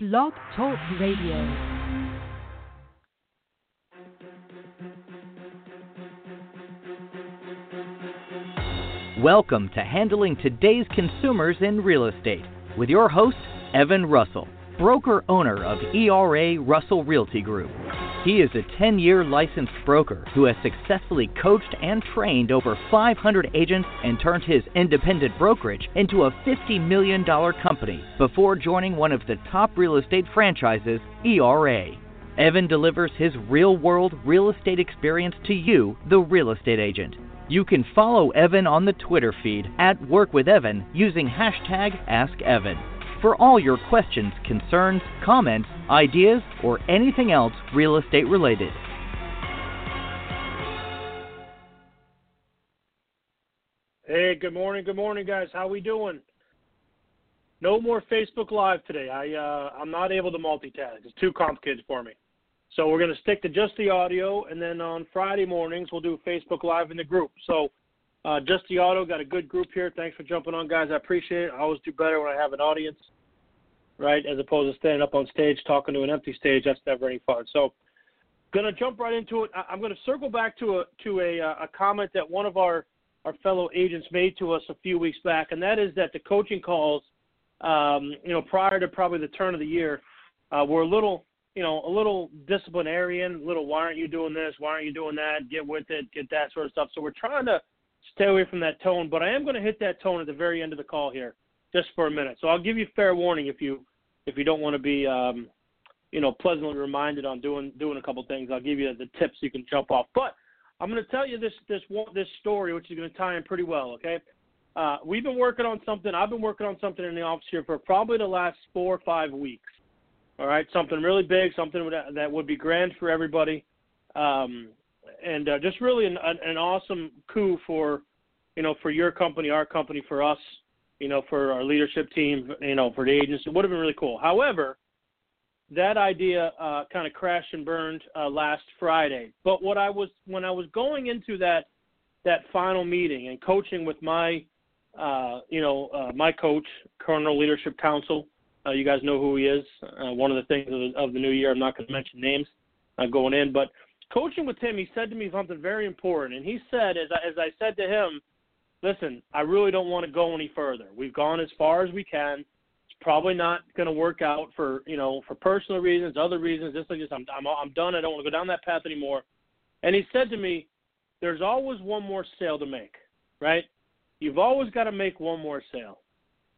Blog Talk Radio. Welcome to Handling Today's Consumers in Real Estate with your host, Evan Russell, broker owner of ERA Russell Realty Group. He is a 10 year licensed broker who has successfully coached and trained over 500 agents and turned his independent brokerage into a $50 million company before joining one of the top real estate franchises, ERA. Evan delivers his real world real estate experience to you, the real estate agent. You can follow Evan on the Twitter feed at Work with Evan using hashtag AskEvan for all your questions, concerns, comments, ideas, or anything else real estate related. Hey, good morning, good morning, guys. How we doing? No more Facebook Live today. I uh, I'm not able to multitask. It's too complicated for me. So we're going to stick to just the audio, and then on Friday mornings we'll do Facebook Live in the group. So uh, just the audio got a good group here. Thanks for jumping on, guys. I appreciate it. I always do better when I have an audience, right, as opposed to standing up on stage talking to an empty stage. That's never any fun. So gonna jump right into it. I- am going to circle back to a to a, uh, a comment that one of our our fellow agents made to us a few weeks back, and that is that the coaching calls, um, you know, prior to probably the turn of the year, uh, were a little you know, a little disciplinarian, a little why aren't you doing this? Why aren't you doing that? Get with it, get that sort of stuff. So we're trying to stay away from that tone, but I am going to hit that tone at the very end of the call here, just for a minute. So I'll give you fair warning if you if you don't want to be um, you know pleasantly reminded on doing doing a couple things. I'll give you the tips you can jump off. But I'm going to tell you this this this story, which is going to tie in pretty well. Okay. Uh, we've been working on something. I've been working on something in the office here for probably the last four or five weeks. All right, something really big, something that would be grand for everybody, um, and uh, just really an, an awesome coup for, you know, for your company, our company, for us, you know, for our leadership team, you know, for the agents. It would have been really cool. However, that idea uh, kind of crashed and burned uh, last Friday. But what I was when I was going into that that final meeting and coaching with my, uh, you know, uh, my coach, Colonel Leadership Council uh, you guys know who he is. Uh, one of the things of the, of the new year, I'm not going to mention names going in, but coaching with him, he said to me something very important. And he said, as I, as I said to him, listen, I really don't want to go any further. We've gone as far as we can. It's probably not going to work out for you know for personal reasons, other reasons. Just like this, I'm I'm I'm done. I don't want to go down that path anymore. And he said to me, there's always one more sale to make, right? You've always got to make one more sale.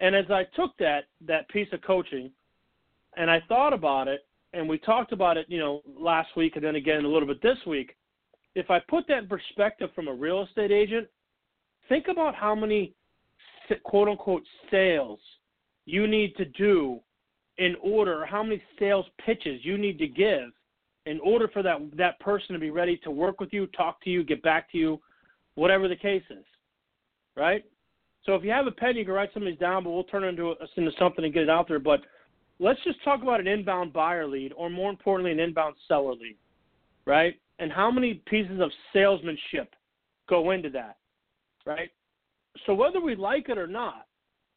And as I took that that piece of coaching, and I thought about it, and we talked about it, you know, last week, and then again a little bit this week. If I put that in perspective from a real estate agent, think about how many quote unquote sales you need to do in order, how many sales pitches you need to give in order for that that person to be ready to work with you, talk to you, get back to you, whatever the case is, right? So if you have a pen, you can write some of these down, but we'll turn it into, into something and get it out there. But let's just talk about an inbound buyer lead, or more importantly, an inbound seller lead, right? And how many pieces of salesmanship go into that, right? So whether we like it or not,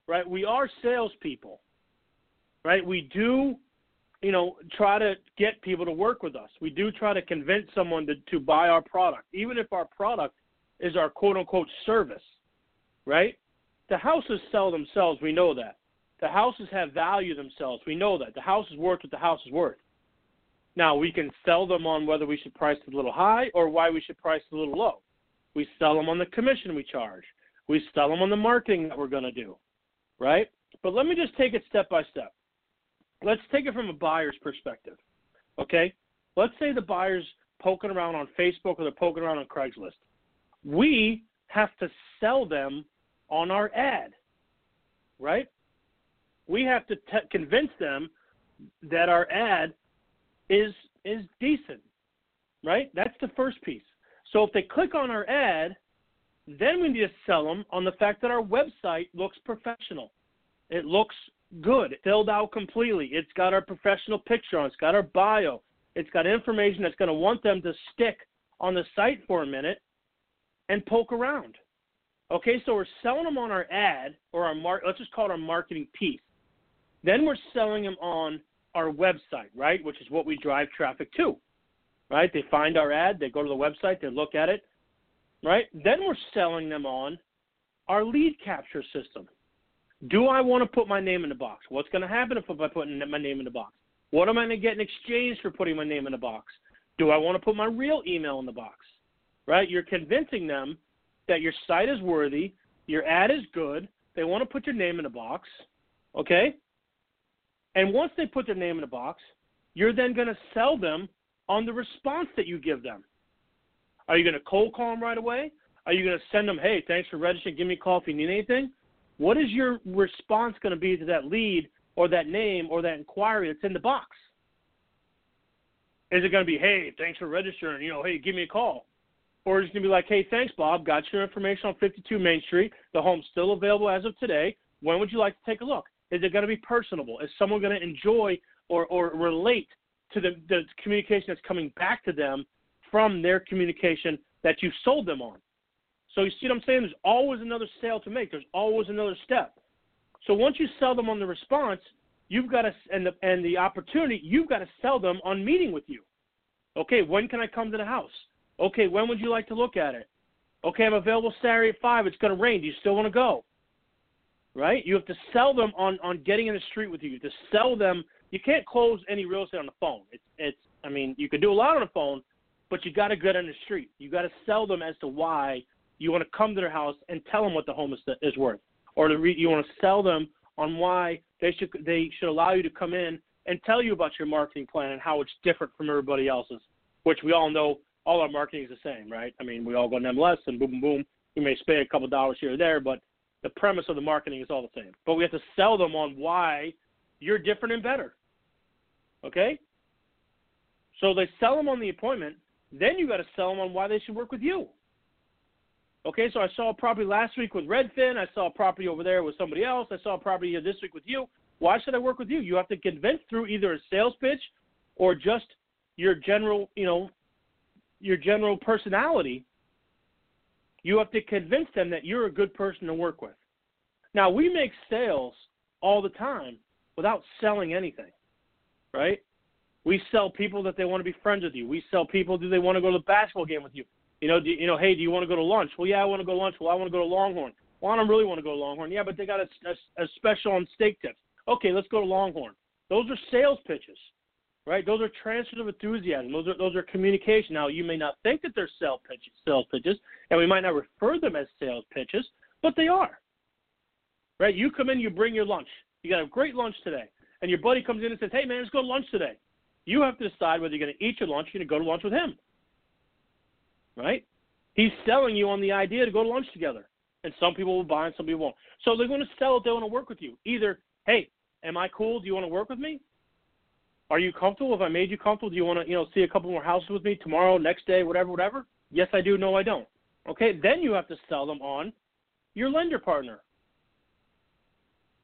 right, we are salespeople, right? We do, you know, try to get people to work with us. We do try to convince someone to, to buy our product, even if our product is our quote unquote service, right? The houses sell themselves. We know that. The houses have value themselves. We know that. The house is worth what the house is worth. Now, we can sell them on whether we should price it a little high or why we should price it a little low. We sell them on the commission we charge. We sell them on the marketing that we're going to do, right? But let me just take it step by step. Let's take it from a buyer's perspective, okay? Let's say the buyer's poking around on Facebook or they're poking around on Craigslist. We have to sell them on our ad, right? We have to t- convince them that our ad is is decent, right? That's the first piece. So if they click on our ad, then we need to sell them on the fact that our website looks professional. It looks good, filled out completely. It's got our professional picture on. It's got our bio. It's got information that's going to want them to stick on the site for a minute and poke around. Okay, so we're selling them on our ad or our mark. Let's just call it our marketing piece. Then we're selling them on our website, right, which is what we drive traffic to, right? They find our ad, they go to the website, they look at it, right? Then we're selling them on our lead capture system. Do I want to put my name in the box? What's going to happen if I put my name in the box? What am I going to get in exchange for putting my name in the box? Do I want to put my real email in the box? Right? You're convincing them that your site is worthy, your ad is good, they want to put your name in the box, okay? And once they put their name in the box, you're then going to sell them on the response that you give them. Are you going to cold call them right away? Are you going to send them, hey, thanks for registering, give me a call if you need anything? What is your response going to be to that lead or that name or that inquiry that's in the box? Is it going to be, hey, thanks for registering, you know, hey, give me a call? Or is it going to be like, hey, thanks, Bob, got your information on 52 Main Street. The home's still available as of today. When would you like to take a look? Is it going to be personable? Is someone going to enjoy or, or relate to the, the communication that's coming back to them from their communication that you sold them on? So you see what I'm saying? There's always another sale to make. There's always another step. So once you sell them on the response, you've got to and the and the opportunity, you've got to sell them on meeting with you. Okay, when can I come to the house? Okay, when would you like to look at it? Okay, I'm available Saturday at five. It's going to rain. Do you still want to go? Right? You have to sell them on on getting in the street with you. You to sell them. You can't close any real estate on the phone. It's it's. I mean, you can do a lot on the phone, but you got to get on the street. You got to sell them as to why you want to come to their house and tell them what the home is, is worth, or the re, you want to sell them on why they should they should allow you to come in and tell you about your marketing plan and how it's different from everybody else's, which we all know all our marketing is the same, right? I mean, we all go to MLS and boom, boom, boom. You may spend a couple dollars here or there, but the premise of the marketing is all the same. But we have to sell them on why you're different and better. Okay? So they sell them on the appointment. Then you got to sell them on why they should work with you. Okay, so I saw a property last week with Redfin. I saw a property over there with somebody else. I saw a property this week with you. Why should I work with you? You have to convince through either a sales pitch or just your general, you know, your general personality. You have to convince them that you're a good person to work with. Now, we make sales all the time without selling anything, right? We sell people that they want to be friends with you. We sell people do they want to go to the basketball game with you. You know, do, you know, hey, do you want to go to lunch? Well, yeah, I want to go to lunch. Well, I want to go to Longhorn. Well, I don't really want to go to Longhorn. Yeah, but they got a, a, a special on steak tips. Okay, let's go to Longhorn. Those are sales pitches, right? Those are transfers of enthusiasm. Those are those are communication. Now, you may not think that they're sales pitches, sales pitches, and we might not refer them as sales pitches, but they are. Right? You come in, you bring your lunch. You got a great lunch today, and your buddy comes in and says, "Hey, man, let's go to lunch today." You have to decide whether you're going to eat your lunch, you're going to go to lunch with him right? He's selling you on the idea to go to lunch together. And some people will buy and some people won't. So they're going to sell it. They want to work with you. Either, hey, am I cool? Do you want to work with me? Are you comfortable? If I made you comfortable, do you want to, you know, see a couple more houses with me tomorrow, next day, whatever, whatever? Yes, I do. No, I don't. Okay, then you have to sell them on your lender partner.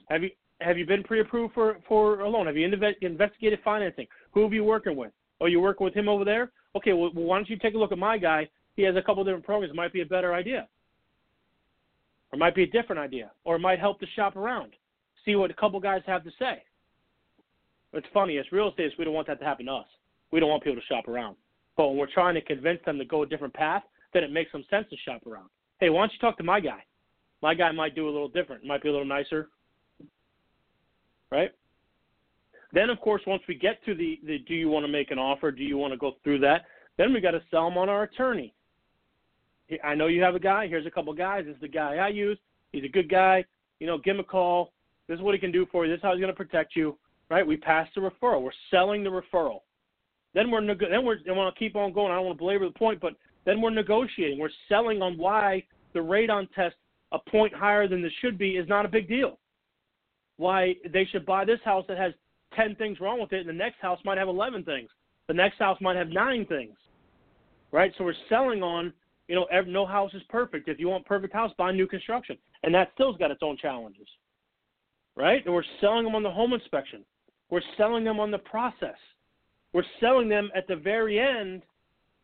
Have you have you been pre-approved for for a loan? Have you investigated financing? Who have you working with? Oh, you working with him over there? Okay, well, why don't you take a look at my guy he has a couple different programs. It might be a better idea, or it might be a different idea, or it might help to shop around, see what a couple guys have to say. It's funny, as real estate, we don't want that to happen to us. We don't want people to shop around. But when we're trying to convince them to go a different path, then it makes some sense to shop around. Hey, why don't you talk to my guy? My guy might do a little different, It might be a little nicer, right? Then, of course, once we get to the, the do you want to make an offer? Do you want to go through that? Then we got to sell them on our attorney. I know you have a guy. Here's a couple guys. This is the guy I use. He's a good guy. You know, give him a call. This is what he can do for you. This is how he's going to protect you. Right? We pass the referral. We're selling the referral. Then we're neg- then we're I want to keep on going. I don't want to belabor the point, but then we're negotiating. We're selling on why the radon test a point higher than this should be is not a big deal. Why they should buy this house that has 10 things wrong with it, and the next house might have 11 things. The next house might have nine things. Right? So we're selling on you know, no house is perfect. If you want perfect house, buy new construction, and that still's got its own challenges, right? And we're selling them on the home inspection. We're selling them on the process. We're selling them at the very end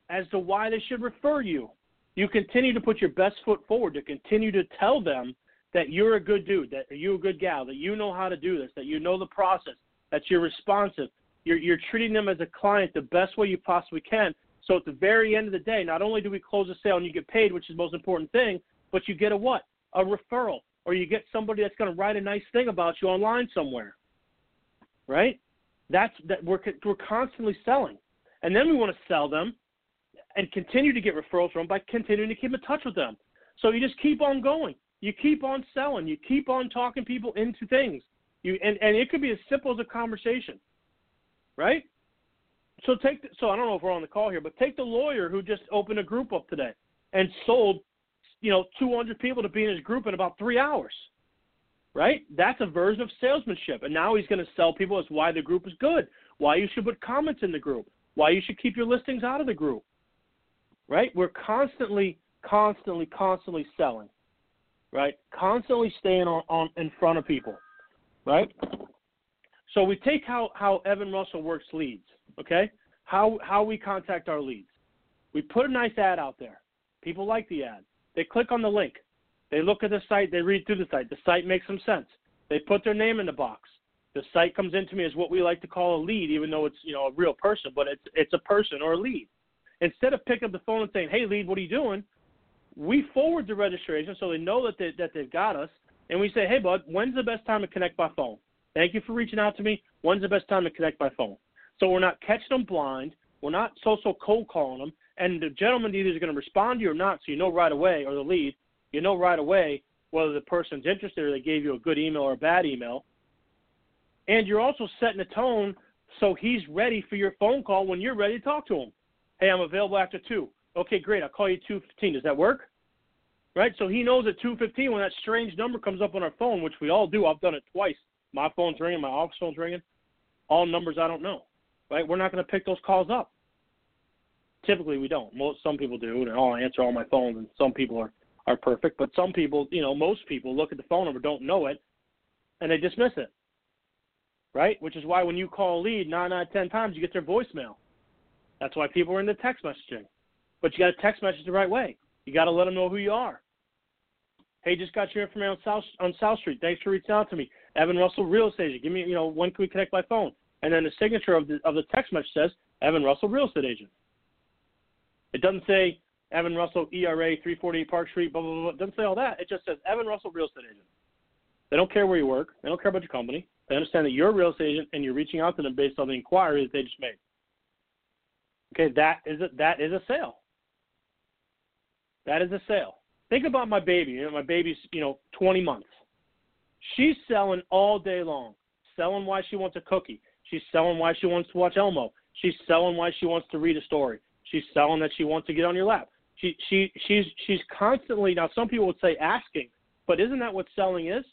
as to why they should refer you. You continue to put your best foot forward to continue to tell them that you're a good dude, that you're a good gal, that you know how to do this, that you know the process, that you're responsive. You're, you're treating them as a client the best way you possibly can. So at the very end of the day, not only do we close a sale and you get paid, which is the most important thing, but you get a what? A referral, or you get somebody that's going to write a nice thing about you online somewhere. Right? That's that we're we're constantly selling, and then we want to sell them, and continue to get referrals from by continuing to keep in touch with them. So you just keep on going. You keep on selling. You keep on talking people into things. You and, and it could be as simple as a conversation, right? So take the, so I don't know if we're on the call here, but take the lawyer who just opened a group up today and sold, you know, 200 people to be in his group in about three hours, right? That's a version of salesmanship, and now he's going to sell people as why the group is good, why you should put comments in the group, why you should keep your listings out of the group, right? We're constantly, constantly, constantly selling, right? Constantly staying on, on in front of people, right? So we take how, how Evan Russell works leads okay? How how we contact our leads. We put a nice ad out there. People like the ad. They click on the link. They look at the site, they read through the site. The site makes some sense. They put their name in the box. The site comes into me as what we like to call a lead, even though it's you know a real person, but it's it's a person or a lead. Instead of picking up the phone and saying, "Hey, lead, what are you doing?" We forward the registration so they know that they, that they've got us, and we say, "Hey, bud, when's the best time to connect by phone? Thank you for reaching out to me. When's the best time to connect by phone?" So we're not catching them blind. We're not so-so cold calling them. And the gentleman either is going to respond to you or not, so you know right away, or the lead, you know right away whether the person's interested or they gave you a good email or a bad email. And you're also setting the tone so he's ready for your phone call when you're ready to talk to him. Hey, I'm available after 2. Okay, great. I'll call you 2.15. Does that work? Right? So he knows at 2.15 when that strange number comes up on our phone, which we all do. I've done it twice. My phone's ringing, my office phone's ringing. All numbers I don't know right? We're not going to pick those calls up. Typically, we don't. Most some people do, and I'll answer all my phones. And some people are are perfect, but some people, you know, most people look at the phone number, don't know it, and they dismiss it. Right? Which is why when you call a lead nine out of ten times, you get their voicemail. That's why people are into text messaging. But you got to text message the right way. You got to let them know who you are. Hey, just got your information on South on South Street. Thanks for reaching out to me. Evan Russell, real estate. Give me, you know, when can we connect by phone? and then the signature of the of the text message says Evan Russell, real estate agent. It doesn't say Evan Russell, ERA, 348 Park Street, blah, blah, blah. It doesn't say all that. It just says Evan Russell, real estate agent. They don't care where you work. They don't care about your company. They understand that you're a real estate agent and you're reaching out to them based on the inquiry that they just made. Okay, that is a, that is a sale. That is a sale. Think about my baby. You know, my baby's you know 20 months. She's selling all day long, selling why she wants a cookie, She's selling why she wants to watch Elmo. She's selling why she wants to read a story. She's selling that she wants to get on your lap. She she she's she's constantly now some people would say asking, but isn't that what selling is?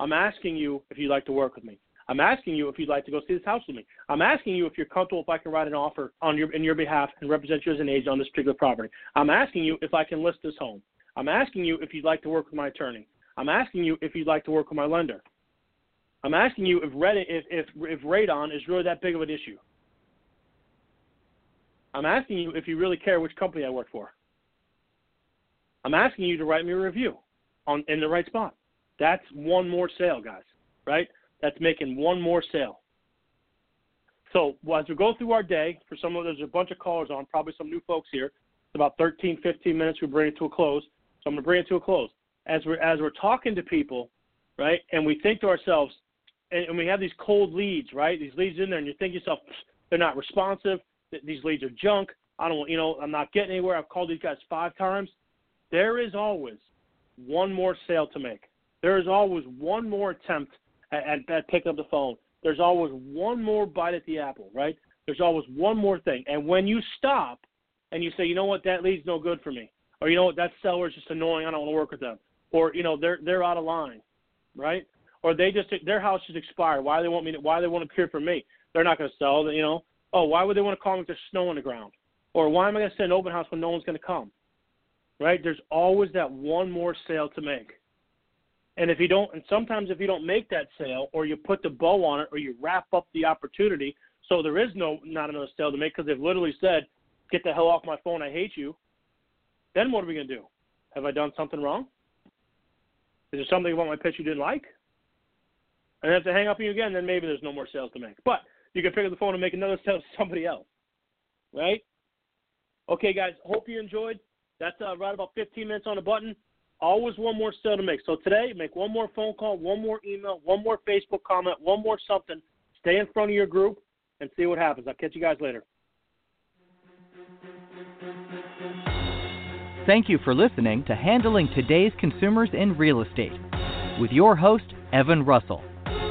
I'm asking you if you'd like to work with me. I'm asking you if you'd like to go see this house with me. I'm asking you if you're comfortable if I can write an offer on your in your behalf and represent you as an agent on this particular property. I'm asking you if I can list this home. I'm asking you if you'd like to work with my attorney. I'm asking you if you'd like to work with my lender. I'm asking you if Reddit, if if if radon is really that big of an issue. I'm asking you if you really care which company I work for. I'm asking you to write me a review on in the right spot. That's one more sale, guys. Right? That's making one more sale. So as we go through our day, for some of us, there's a bunch of callers on, probably some new folks here. It's about 13, 15 minutes. We bring it to a close. So I'm going to bring it to a close. As we're as we're talking to people, right, and we think to ourselves, and, and we have these cold leads, right? These leads in there, and you think to yourself, they're not responsive. These leads are junk. I don't, you know, I'm not getting anywhere. I've called these guys five times. There is always one more sale to make. There is always one more attempt at, at picking up the phone. There's always one more bite at the apple, right? There's always one more thing. And when you stop and you say, you know what, that lead's no good for me, or you know what, that seller's just annoying, I don't want to work with them, or you know, they're they're out of line, right? or they just their house is expired. Why they want me? To, why they want to hear from me? They're not going to sell. You know. Oh, why would they want to call me if there's snow on the ground? Or why am I going to send an open house when no one's going to come? Right? There's always that one more sale to make. And if you don't, and sometimes if you don't make that sale, or you put the bow on it, or you wrap up the opportunity, so there is no not another sale to make because they've literally said, "Get the hell off my phone, I hate you." Then what are we going to do? Have I done something wrong? Is there something about my pitch you didn't like? And if they hang up on you again, then maybe there's no more sales to make. But you can pick up the phone and make another sale to somebody else, right? Okay, guys. Hope you enjoyed. That's uh, right about 15 minutes on the button. Always one more sale to make. So today, make one more phone call, one more email, one more Facebook comment, one more something. Stay in front of your group and see what happens. I'll catch you guys later. Thank you for listening to Handling Today's Consumers in Real Estate with your host, Evan Russell.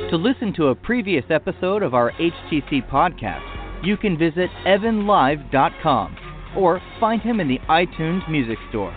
To listen to a previous episode of our HTC podcast, you can visit evanlive.com or find him in the iTunes Music Store.